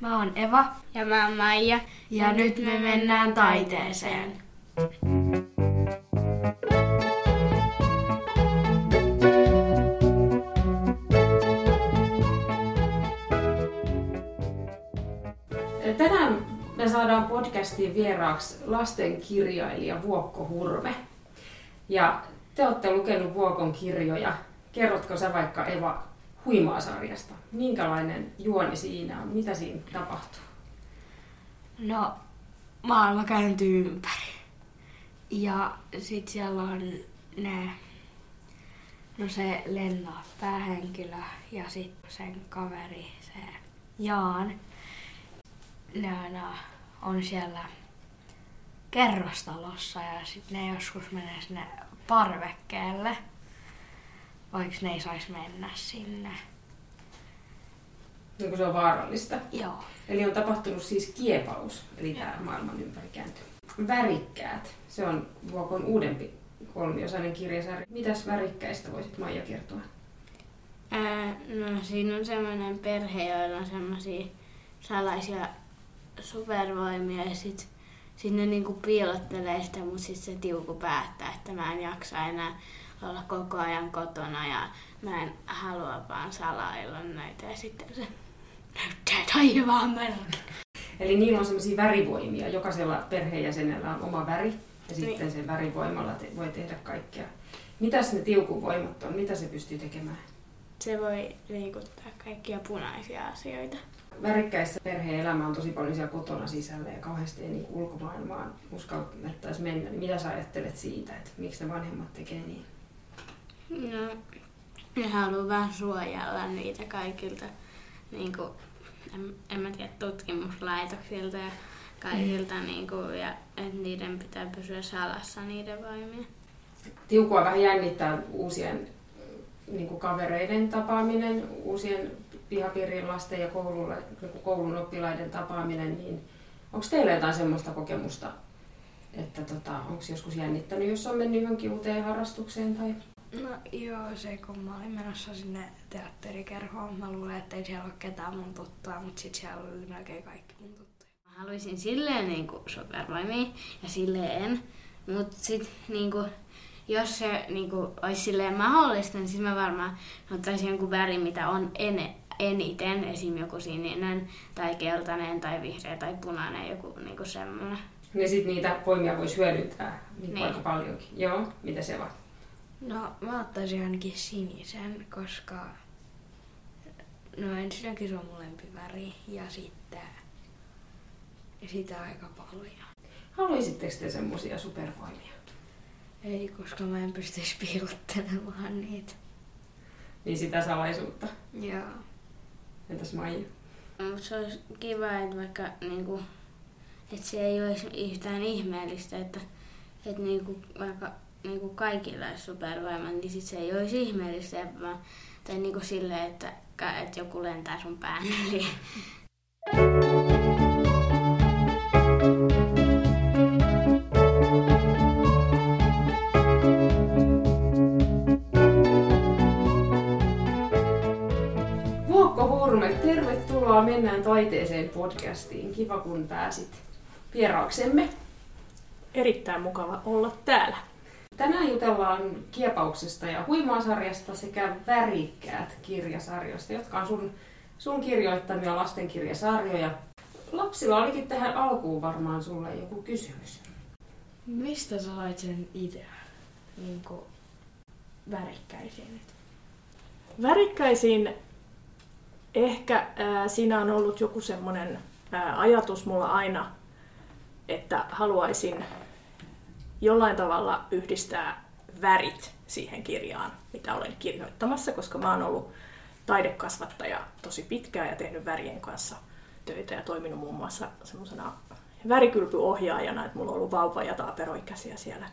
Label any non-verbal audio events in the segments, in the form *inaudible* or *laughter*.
Mä oon Eva. Ja mä oon Maija. Ja nyt me mennään taiteeseen. Tänään me saadaan podcastiin vieraaksi lastenkirjailija Vuokko Hurme. Ja te olette lukenut Vuokon kirjoja. Kerrotko sä vaikka Eva Huimaa-sarjasta? Minkälainen juoni siinä on? Mitä siinä tapahtuu? No, maailma kääntyy ympäri. Ja sit siellä on ne, no se Lenna päähenkilö ja sitten sen kaveri, se Jaan. Ne aina on siellä kerrostalossa ja sitten ne joskus menee sinne parvekkeelle, vaikka ne ei saisi mennä sinne. Niin kun se on vaarallista. Joo. Eli on tapahtunut siis kiepaus, eli tämä maailman ympäri kääntyy. Värikkäät, se on Vuokon uudempi kolmiosainen kirjasarja. Mitäs värikkäistä voisit Maija kertoa? Ää, no siinä on semmoinen perhe, joilla on semmoisia salaisia supervoimia ja sit, sit ne niinku piilottelee sitä, mutta sit se tiuku päättää, että mä en jaksa enää olla koko ajan kotona ja mä en halua vaan salailla näitä ja sitten se näyttää taivaan melkein. Eli niillä on semmoisia värivoimia. Jokaisella perheenjäsenellä on oma väri ja sitten Niin. sen värivoimalla te- voi tehdä kaikkea. Mitäs ne tiukuvoimat on? Mitä se pystyy tekemään? Se voi liikuttaa kaikkia punaisia asioita. Värikkäissä perheen elämä on tosi paljon siellä kotona sisällä ja kauheasti ei niin ulkomaailmaan uskallettaisi mennä. Niin mitä sä ajattelet siitä, että miksi ne vanhemmat tekee niin? No, ne haluaa vähän suojella niitä kaikilta, niin kuin, en, en mä tiedä, tutkimuslaitoksilta ja kaikilta, mm. niin kuin, ja että niiden pitää pysyä salassa niiden voimia. Tiukua vähän jännittää uusien niin kuin kavereiden tapaaminen, uusien pihapiirin lasten ja koululle, niin kuin koulun oppilaiden tapaaminen, niin onko teillä jotain semmoista kokemusta, että tota, onko joskus jännittänyt, jos on mennyt johonkin uuteen harrastukseen tai No joo, se kun mä olin menossa sinne teatterikerhoon, mä luulen, että ei siellä ole ketään mun tuttua, mutta sit siellä oli melkein kaikki mun tuttuja. Mä haluaisin silleen niin supervoimia ja silleen, mutta sitten niin kuin, jos se niin kuin, olisi silleen mahdollista, niin sitten mä varmaan ottaisin jonkun värin, mitä on ene, eniten, esim. joku sininen tai keltainen tai vihreä tai punainen, joku niin kuin semmoinen. niin sit niitä voimia voisi hyödyntää niin. Niin. aika paljonkin. Joo, mitä se on? No mä ottaisin ainakin sinisen, koska no ensinnäkin se on mun lempiväri ja sitten sitä aika paljon. Haluaisitteko te semmoisia supervoimia? Ei, koska mä en pystyisi piilottelemaan niitä. Niin sitä salaisuutta. Joo. Entäs Maija? Mutta se olisi kiva, että vaikka niinku, että se ei olisi yhtään ihmeellistä, että, että niinku, vaikka niinku kaikilla olisi supervoima, niin sit se ei olisi ihmeellistä, vaan, tai niinku silleen, että, että joku lentää sun pään yli. Vuokko Hurme, tervetuloa Mennään taiteeseen podcastiin. Kiva kun pääsit vieraaksemme. Erittäin mukava olla täällä. Tänään jutellaan kiepauksesta ja huimaasarjasta sekä värikkäät kirjasarjoista, jotka on sun, sun kirjoittamia lastenkirjasarjoja. Lapsilla olikin tähän alkuun varmaan sulle joku kysymys. Mistä sä sait sen idean? Niinku värikkäisiin. Värikkäisiin ehkä ää, siinä on ollut joku semmoinen ää, ajatus mulla aina, että haluaisin jollain tavalla yhdistää värit siihen kirjaan, mitä olen kirjoittamassa, koska mä oon ollut taidekasvattaja tosi pitkään ja tehnyt värien kanssa töitä ja toiminut muun muassa semmoisena värikylpyohjaajana, että mulla on ollut vauva- ja taaperoikäisiä siellä,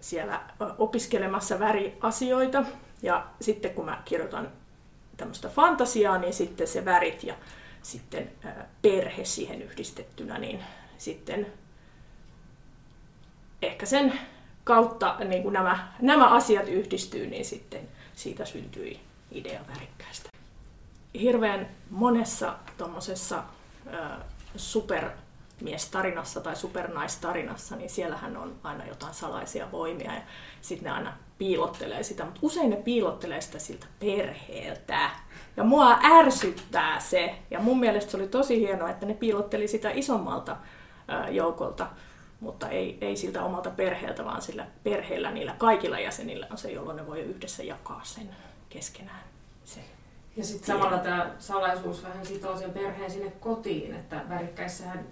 siellä opiskelemassa väriasioita. Ja sitten kun mä kirjoitan tämmöistä fantasiaa, niin sitten se värit ja sitten perhe siihen yhdistettynä, niin sitten ehkä sen kautta niin kun nämä, nämä asiat yhdistyy, niin sitten siitä syntyi idea värikkäästä. Hirveän monessa tuommoisessa supermiestarinassa tai supernaistarinassa, niin siellähän on aina jotain salaisia voimia ja sitten ne aina piilottelee sitä, mutta usein ne piilottelee sitä siltä perheeltä. Ja mua ärsyttää se, ja mun mielestä se oli tosi hienoa, että ne piilotteli sitä isommalta joukolta, mutta ei, ei siltä omalta perheeltä, vaan sillä perheellä, niillä kaikilla jäsenillä on se, jolloin ne voi yhdessä jakaa sen keskenään. Sen. Ja sitten samalla tämä salaisuus vähän sitoo sen perheen sinne kotiin, että värikkäissähän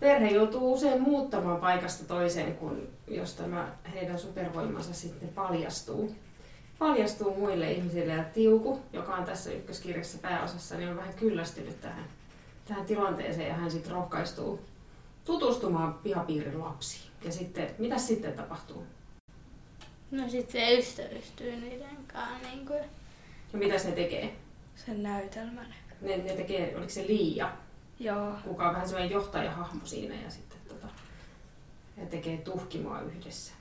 perhe joutuu usein muuttamaan paikasta toiseen, kun jos tämä heidän supervoimansa sitten paljastuu. Paljastuu muille ihmisille ja Tiuku, joka on tässä ykköskirjassa pääosassa, niin on vähän kyllästynyt tähän, tähän tilanteeseen ja hän sitten rohkaistuu tutustumaan pihapiirin lapsiin. Ja sitten, mitä sitten tapahtuu? No sit se ystävystyy niiden kanssa. Niin kuin. Ja mitä se tekee? Sen näytelmän. Ne, ne tekee, oliko se Liia, Joo. kuka on vähän sellainen johtajahahmo siinä ja sitten tota, he tekee tuhkimoa yhdessä.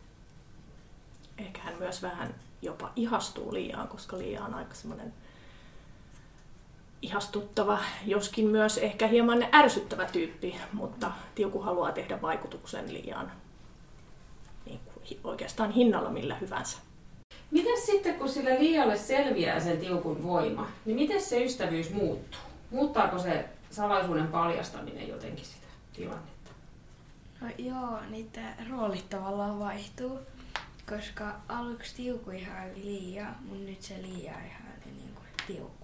Ehkä hän myös vähän jopa ihastuu Liiaan, koska Liia on aika semmoinen ihastuttava, joskin myös ehkä hieman ärsyttävä tyyppi, mutta Tiuku haluaa tehdä vaikutuksen Liiaan niin kuin oikeastaan hinnalla millä hyvänsä. Miten sitten, kun sille Liialle selviää sen tiukun voima, niin miten se ystävyys muuttuu? Muuttaako se salaisuuden paljastaminen jotenkin sitä tilannetta? No joo, niiden roolit tavallaan vaihtuu. Koska aluksi Tiuku ihaili Liiaa, mutta nyt se Liia ihaili niinku Tiukua.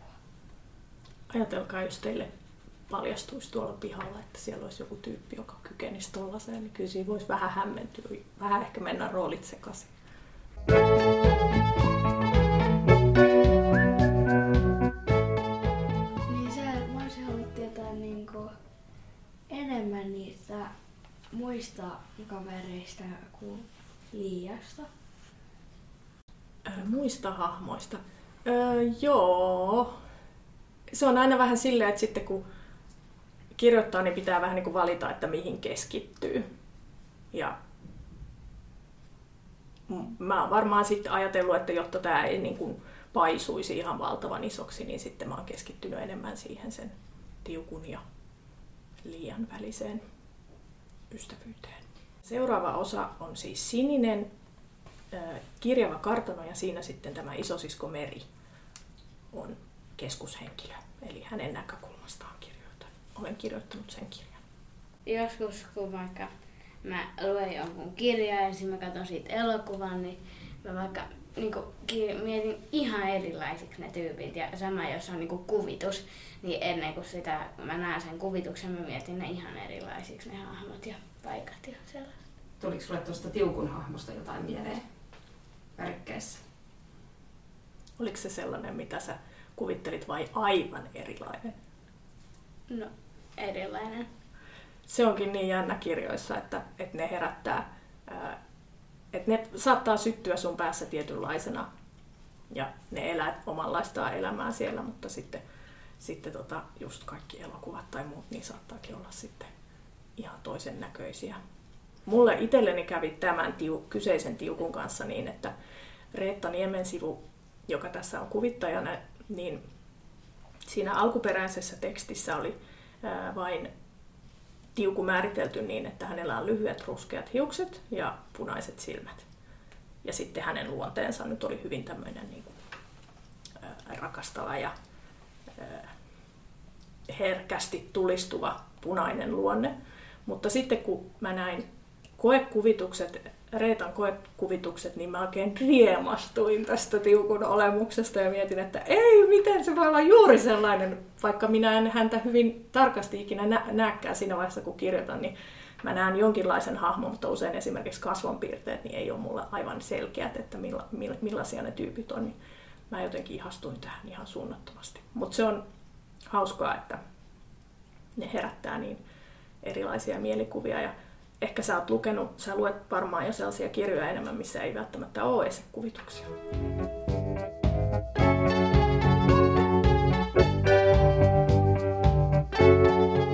Ajatelkaa, jos teille paljastuisi tuolla pihalla, että siellä olisi joku tyyppi, joka kykenisi tollaiseen, niin kyllä siinä voisi vähän hämmentyä, vähän ehkä mennä roolit sekaisin. Niin se, mä olisin halunnut tietää niinku enemmän niistä muista kavereista kuin Liiasta. Ää, muista hahmoista. Öö, joo. Se on aina vähän silleen, että sitten kun kirjoittaa, niin pitää vähän niin kuin valita, että mihin keskittyy. Ja mä oon varmaan sitten ajatellut, että jotta tämä ei niin kuin paisuisi ihan valtavan isoksi, niin sitten mä oon keskittynyt enemmän siihen sen tiukun ja liian väliseen ystävyyteen. Seuraava osa on siis sininen, kirjava kartano ja siinä sitten tämä isosisko Meri on keskushenkilö. Eli hänen näkökulmastaan kirjoitan. Olen kirjoittanut sen kirjan. Joskus kun vaikka mä luen jonkun kirjan ja sitten mä katson siitä elokuvan, niin mä vaikka niin ki- mietin ihan erilaisiksi ne tyypit. Ja sama jos on niin kuvitus, niin ennen kuin sitä mä näen sen kuvituksen, mä mietin ne ihan erilaisiksi ne hahmot ja paikat ja sellaiset. Tuliko sulle tuosta tiukun hahmosta jotain mieleen värikkäissä? Oliko se sellainen, mitä sä kuvittelit vai aivan erilainen? No, erilainen. Se onkin niin jännä kirjoissa, että, että ne herättää, ää, että ne saattaa syttyä sun päässä tietynlaisena ja ne elää omanlaistaan elämää siellä, mutta sitten, sitten tota, just kaikki elokuvat tai muut, niin saattaakin olla sitten ihan toisen näköisiä. Mulle itselleni kävi tämän tiu, kyseisen tiukun kanssa niin, että Reetta Niemen sivu, joka tässä on kuvittajana, niin siinä alkuperäisessä tekstissä oli vain tiuku määritelty niin, että hänellä on lyhyet ruskeat hiukset ja punaiset silmät. Ja sitten hänen luonteensa nyt oli hyvin tämmöinen niin kuin, rakastava ja herkästi tulistuva punainen luonne. Mutta sitten kun mä näin koekuvitukset, Reetan koekuvitukset, niin mä oikein riemastuin tästä tiukun olemuksesta ja mietin, että ei, miten se voi olla juuri sellainen, vaikka minä en häntä hyvin tarkasti ikinä nä- näkään siinä vaiheessa, kun kirjoitan, niin mä näen jonkinlaisen hahmon, mutta usein esimerkiksi kasvonpiirteet niin ei ole mulle aivan selkeät, että milla, milla, millaisia ne tyypit on. Niin mä jotenkin ihastuin tähän ihan suunnattomasti. Mutta se on hauskaa, että ne herättää niin erilaisia mielikuvia ja ehkä sä oot lukenut, sä luet varmaan jo sellaisia kirjoja enemmän, missä ei välttämättä ole esikuvituksia.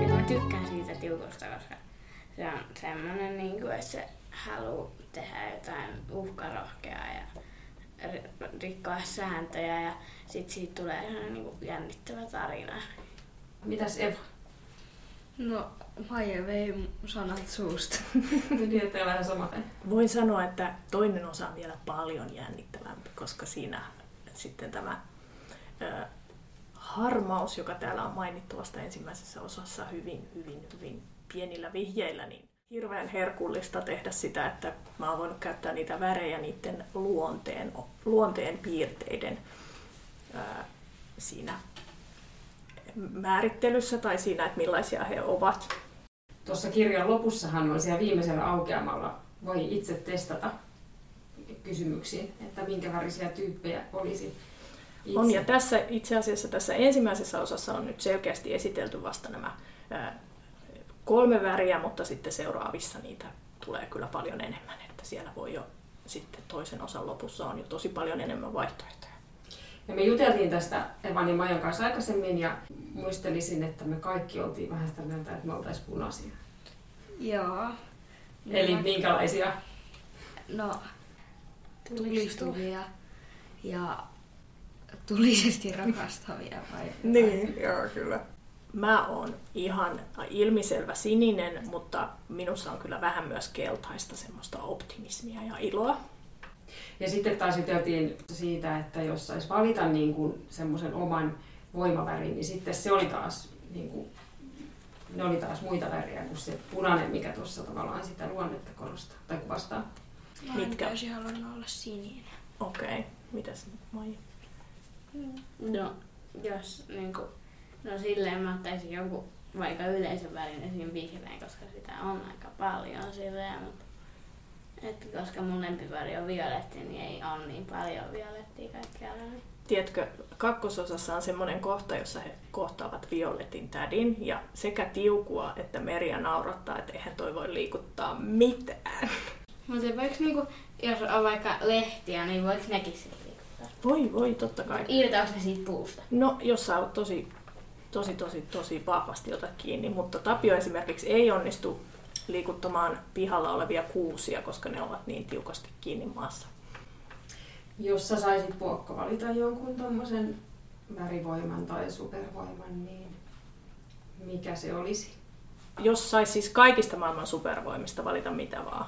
Ja mä tykkään siitä tiukosta, koska se on semmonen, niin kuin, että se haluaa tehdä jotain uhkarohkeaa ja ri- rikkoa sääntöjä ja sit siitä tulee sellainen niin kuin jännittävä tarina. Mitäs Eva? No, Maija vei sanat suusta. *laughs* Että vähän sama. Voin sanoa, että toinen osa on vielä paljon jännittävämpi, koska siinä sitten tämä ö, harmaus, joka täällä on mainittu vasta ensimmäisessä osassa hyvin, hyvin, hyvin pienillä vihjeillä, niin hirveän herkullista tehdä sitä, että mä oon voinut käyttää niitä värejä niiden luonteen, luonteen piirteiden ää, siinä määrittelyssä tai siinä, että millaisia he ovat. Tuossa kirjan lopussahan on siellä viimeisellä aukeamalla voi itse testata kysymyksiin, että minkä värisiä tyyppejä olisi itse. On, ja tässä itse asiassa tässä ensimmäisessä osassa on nyt selkeästi esitelty vasta nämä kolme väriä, mutta sitten seuraavissa niitä tulee kyllä paljon enemmän, että siellä voi jo sitten toisen osan lopussa on jo tosi paljon enemmän vaihtoehtoja. Ja me juteltiin tästä Evan ja Majan kanssa aikaisemmin ja muistelisin, että me kaikki oltiin vähän sitä mieltä, että me oltaisiin punaisia. Joo. Eli No, minkälaisia? No, tulistuvia ja tulisesti rakastavia vai? *laughs* Niin, joo, kyllä. Mä oon ihan ilmiselvä sininen, mutta minussa on kyllä vähän myös keltaista semmoista optimismia ja iloa. Ja sitten taas juteltiin siitä, että jos saisi valita niin kuin semmoisen oman voimavärin, niin sitten se oli taas, niin kuin, ne oli taas muita väriä kuin se punainen, mikä tuossa tavallaan sitä luonnetta korostaa tai kuvastaa. Mä Mitkä? Täysin halunnut olla sininen. Okei, okay. mitäs Maija? No, jos niinku, no silleen mä ottaisin joku vaikka yleisen värin esim. vihreän, koska sitä on aika paljon silleen, mutta et koska mun lempiväri on violetti, niin ei ole niin paljon violettia kaikkialla. Niin. Tiedätkö, kakkososassa on semmoinen kohta, jossa he kohtaavat Violetin tädin ja sekä tiukua että Meria naurattaa, että eihän toi voi liikuttaa mitään. Mutta voiko niinku, jos on vaikka lehtiä, niin voiko nekin sitten liikuttaa? Voi voi, totta kai. Irtaako ne siitä puusta? No, jos sä oot tosi, tosi, tosi, tosi vahvasti otat kiinni, mutta Tapio esimerkiksi ei onnistu liikuttamaan pihalla olevia kuusia, koska ne ovat niin tiukasti kiinni maassa. Jos sä saisit Puokko valita jonkun tommosen värivoiman tai supervoiman, niin mikä se olisi? Jos sais siis kaikista maailman supervoimista valita mitä vaan.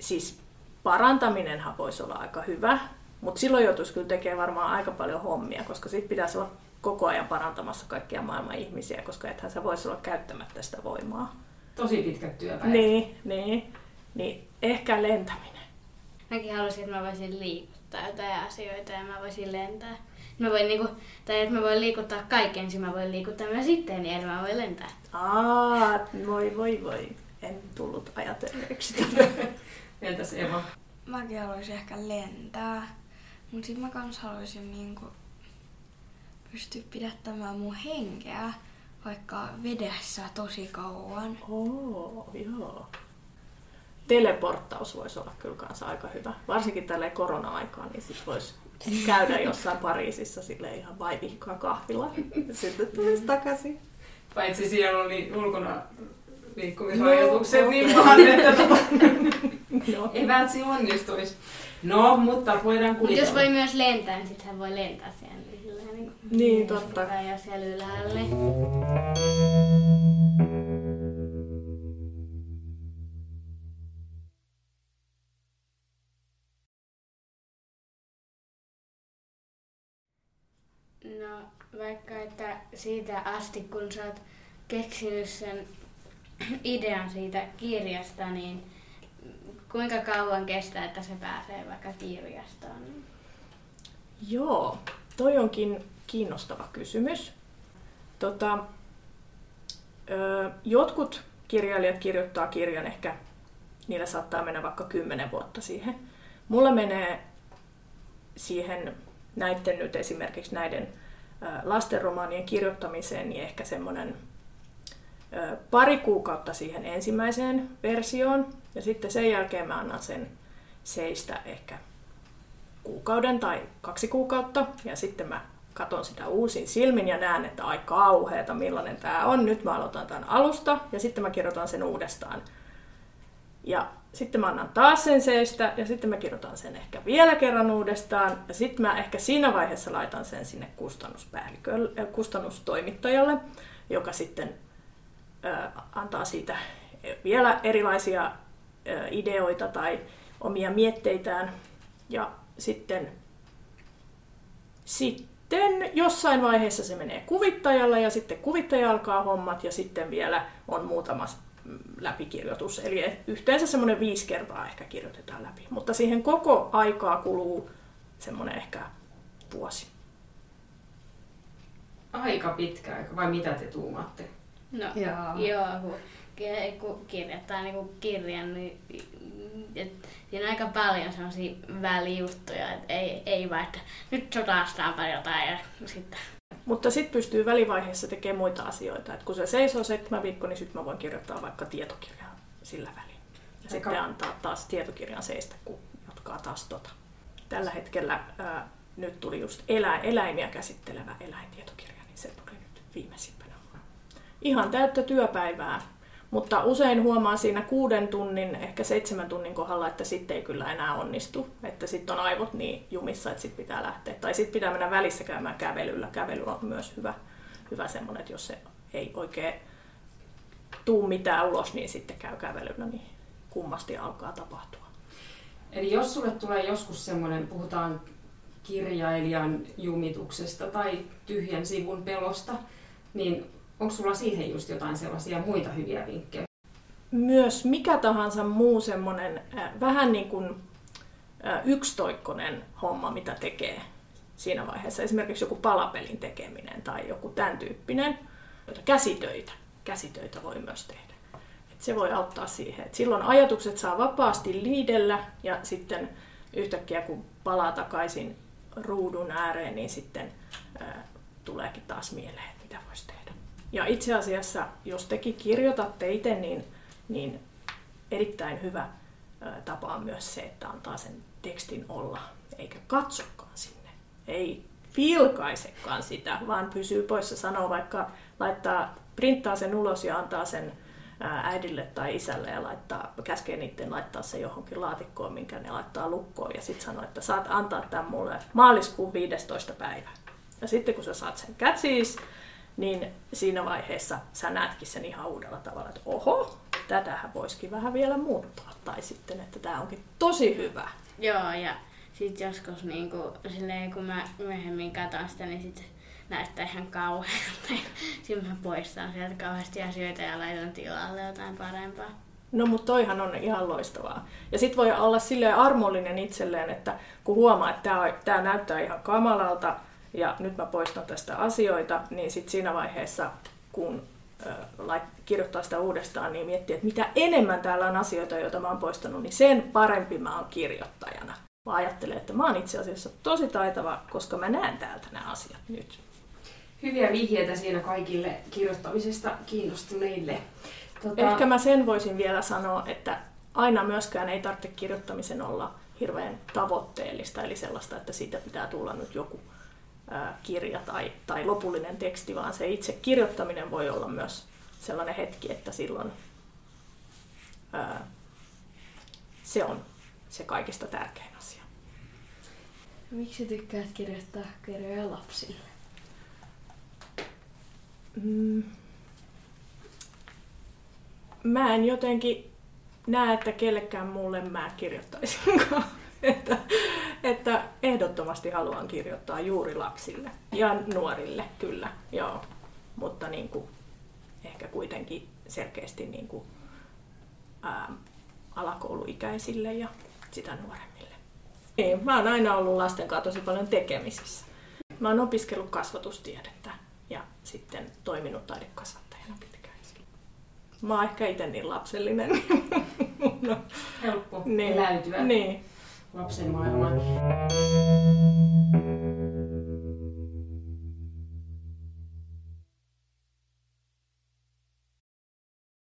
Siis parantaminenhan voisi olla aika hyvä, mutta silloin joutuisi kyllä tekemään varmaan aika paljon hommia, koska sitten pitäisi olla koko ajan parantamassa kaikkia maailman ihmisiä, koska ethän sä voisi olla käyttämättä sitä voimaa. Tosi pitkät työpäivät. Niin, niin. Niin ehkä lentäminen. Mäkin haluaisin, että mä voisin liikuttaa jotain asioita ja mä voisin lentää. Mä voin niinku, tai että mä voin liikuttaa kaiken, mä voin liikuttaa myös itteeni, eli mä voin lentää. Aa, voi voi voi. En tullut ajatelleeksi tätä. *laughs* Entäs Eva? Mäkin haluaisin ehkä lentää, mutta sit mä kans haluaisin niinku pystyä pidättämään mun henkeä vaikka vedessä tosi kauan. Oo, joo. Teleporttaus voisi olla kyllä kanssa aika hyvä. Varsinkin tälle korona-aikaan, niin sit voisi käydä jossain Pariisissa sille ihan vaivihkaa kahvilla. ja Sitten tulisi takaisin. Paitsi siellä oli ulkona liikkumisrajoitukset, No, niin vaan, että *laughs* No. se onnistuisi. No, mutta voidaan Mutta kuvitella. jos voi myös lentää, niin sitten hän voi lentää siellä. Niin, niin, totta. Jos siellä ylhäällä. Niin. No vaikka että siitä asti kun sä oot keksinyt sen idean siitä kirjasta, niin kuinka kauan kestää, että se pääsee vaikka kirjastoon? Joo, toi onkin kiinnostava kysymys. Tota, ö, jotkut kirjailijat kirjoittaa kirjan ehkä, niillä saattaa mennä vaikka kymmenen vuotta siihen. Mulla menee siihen näiden nyt esimerkiksi näiden lastenromaanien kirjoittamiseen niin ehkä semmoinen pari kuukautta siihen ensimmäiseen versioon ja sitten sen jälkeen mä annan sen seistä ehkä kuukauden tai kaksi kuukautta ja sitten mä katon sitä uusin silmin ja näen, että ai kauheeta, millainen tämä on. Nyt mä aloitan tämän alusta ja sitten mä kirjoitan sen uudestaan. Ja sitten mä annan taas sen seistä ja sitten mä kirjoitan sen ehkä vielä kerran uudestaan. Ja sitten mä ehkä siinä vaiheessa laitan sen sinne kustannuspäällikölle, äh, kustannustoimittajalle, joka sitten antaa siitä vielä erilaisia ideoita tai omia mietteitään. Ja sitten, sitten jossain vaiheessa se menee kuvittajalle ja sitten kuvittaja alkaa hommat ja sitten vielä on muutama läpikirjoitus. Eli yhteensä semmoinen viisi kertaa ehkä kirjoitetaan läpi. Mutta siihen koko aikaa kuluu semmoinen ehkä vuosi. Aika pitkä aika, vai mitä te tuumatte? No, joo, joo kun, kun kirjoittaa niin kirjan, niin et, siinä on aika paljon sellaisia välijuttuja, että ei, ei vaan, että nyt sotastaanpa jotain ja sitten mutta sitten pystyy välivaiheessa tekemään muita asioita. Et kun se seisoo seitsemän viikkoa, niin sitten mä voin kirjoittaa vaikka tietokirjaa sillä välin. Ja sitten antaa taas tietokirjan seistä, kun jatkaa taas tota. Tällä hetkellä ää, nyt tuli just elä, eläimiä käsittelevä eläintietokirja, niin se tuli nyt viimeisimpänä. Ihan täyttä työpäivää mutta usein huomaa siinä kuuden tunnin, ehkä seitsemän tunnin kohdalla, että sitten ei kyllä enää onnistu. Että sitten on aivot niin jumissa, että sitten pitää lähteä. Tai sitten pitää mennä välissä käymään kävelyllä. Kävely on myös hyvä, hyvä semmoinen, että jos se ei oikein tuu mitään ulos, niin sitten käy kävelyllä, niin kummasti alkaa tapahtua. Eli jos sulle tulee joskus semmoinen, puhutaan kirjailijan jumituksesta tai tyhjän sivun pelosta, niin Onko sulla siihen just jotain sellaisia muita hyviä vinkkejä? Myös mikä tahansa muu semmoinen äh, vähän niin kuin äh, yksitoikkonen homma, mitä tekee siinä vaiheessa. Esimerkiksi joku palapelin tekeminen tai joku tämän tyyppinen. Käsitöitä. Käsitöitä voi myös tehdä. Et se voi auttaa siihen. Et silloin ajatukset saa vapaasti liidellä ja sitten yhtäkkiä kun palaa takaisin ruudun ääreen, niin sitten äh, tuleekin taas mieleen, mitä voisi tehdä. Ja itse asiassa, jos tekin kirjoitatte itse, niin, niin erittäin hyvä tapa on myös se, että antaa sen tekstin olla, eikä katsokaan sinne. Ei vilkaisekaan sitä, vaan pysyy poissa. Sanoo vaikka, laittaa, printtaa sen ulos ja antaa sen äidille tai isälle ja laittaa, käskee niiden laittaa se johonkin laatikkoon, minkä ne laittaa lukkoon ja sitten sanoo, että saat antaa tämän mulle maaliskuun 15. päivä. Ja sitten kun sä saat sen kätsiis, niin siinä vaiheessa sä näetkin sen ihan uudella tavalla, että oho, tätähän voisikin vähän vielä muuttaa. Tai sitten, että tämä onkin tosi hyvä. Joo, ja sitten joskus niin kuin, silleen, kun mä myöhemmin katson sitä, niin sitten näyttää ihan kauhealta. *laughs* Sitten mä poistan sieltä kauheasti asioita ja laitan tilalle jotain parempaa. No mutta toihan on ihan loistavaa. Ja sitten voi olla silleen armollinen itselleen, että kun huomaa, että tämä näyttää ihan kamalalta, ja nyt mä poistan tästä asioita, niin sitten siinä vaiheessa, kun kirjoittaa sitä uudestaan, niin miettii, että mitä enemmän täällä on asioita, joita mä oon poistanut, niin sen parempi mä oon kirjoittajana. Mä ajattelen, että mä oon itse asiassa tosi taitava, koska mä näen täältä nämä asiat nyt. Hyviä vihjeitä siinä kaikille kirjoittamisesta kiinnostuneille. Tota... Ehkä mä sen voisin vielä sanoa, että aina myöskään ei tarvitse kirjoittamisen olla hirveän tavoitteellista, eli sellaista, että siitä pitää tulla nyt joku kirja tai, tai lopullinen teksti, vaan se itse kirjoittaminen voi olla myös sellainen hetki, että silloin ää, se on se kaikista tärkein asia. Miksi tykkäät kirjoittaa kirjoja lapsille? Mm. Mä en jotenkin näe, että kellekään muulle mä kirjoittaisinkaan. *laughs* että, että ehdottomasti haluan kirjoittaa juuri lapsille ja nuorille, kyllä, joo. Mutta niin kuin, ehkä kuitenkin selkeästi niin kuin, ää, alakouluikäisille ja sitä nuoremmille. Niin, mä oon aina ollut lasten kanssa tosi paljon tekemisissä. Mä oon opiskellut kasvatustiedettä ja sitten toiminut taidekasvattajana pitkään. Mä oon ehkä itse niin lapsellinen. *laughs* no. Helppo niin, eläytyä. Niin lapsen maailmaan.